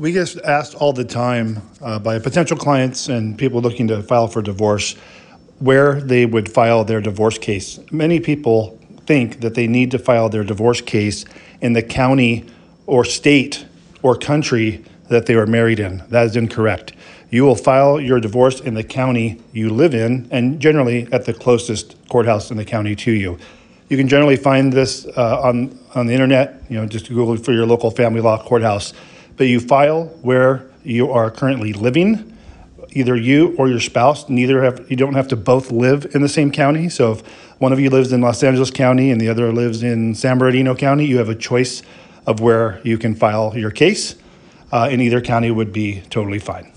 We get asked all the time uh, by potential clients and people looking to file for divorce where they would file their divorce case. Many people think that they need to file their divorce case in the county or state or country that they were married in. That is incorrect. You will file your divorce in the county you live in and generally at the closest courthouse in the county to you. You can generally find this uh, on, on the internet, you know, just Google for your local family law courthouse. But you file where you are currently living, either you or your spouse. Neither have you don't have to both live in the same county. So if one of you lives in Los Angeles County and the other lives in San Bernardino County, you have a choice of where you can file your case. Uh, in either county would be totally fine.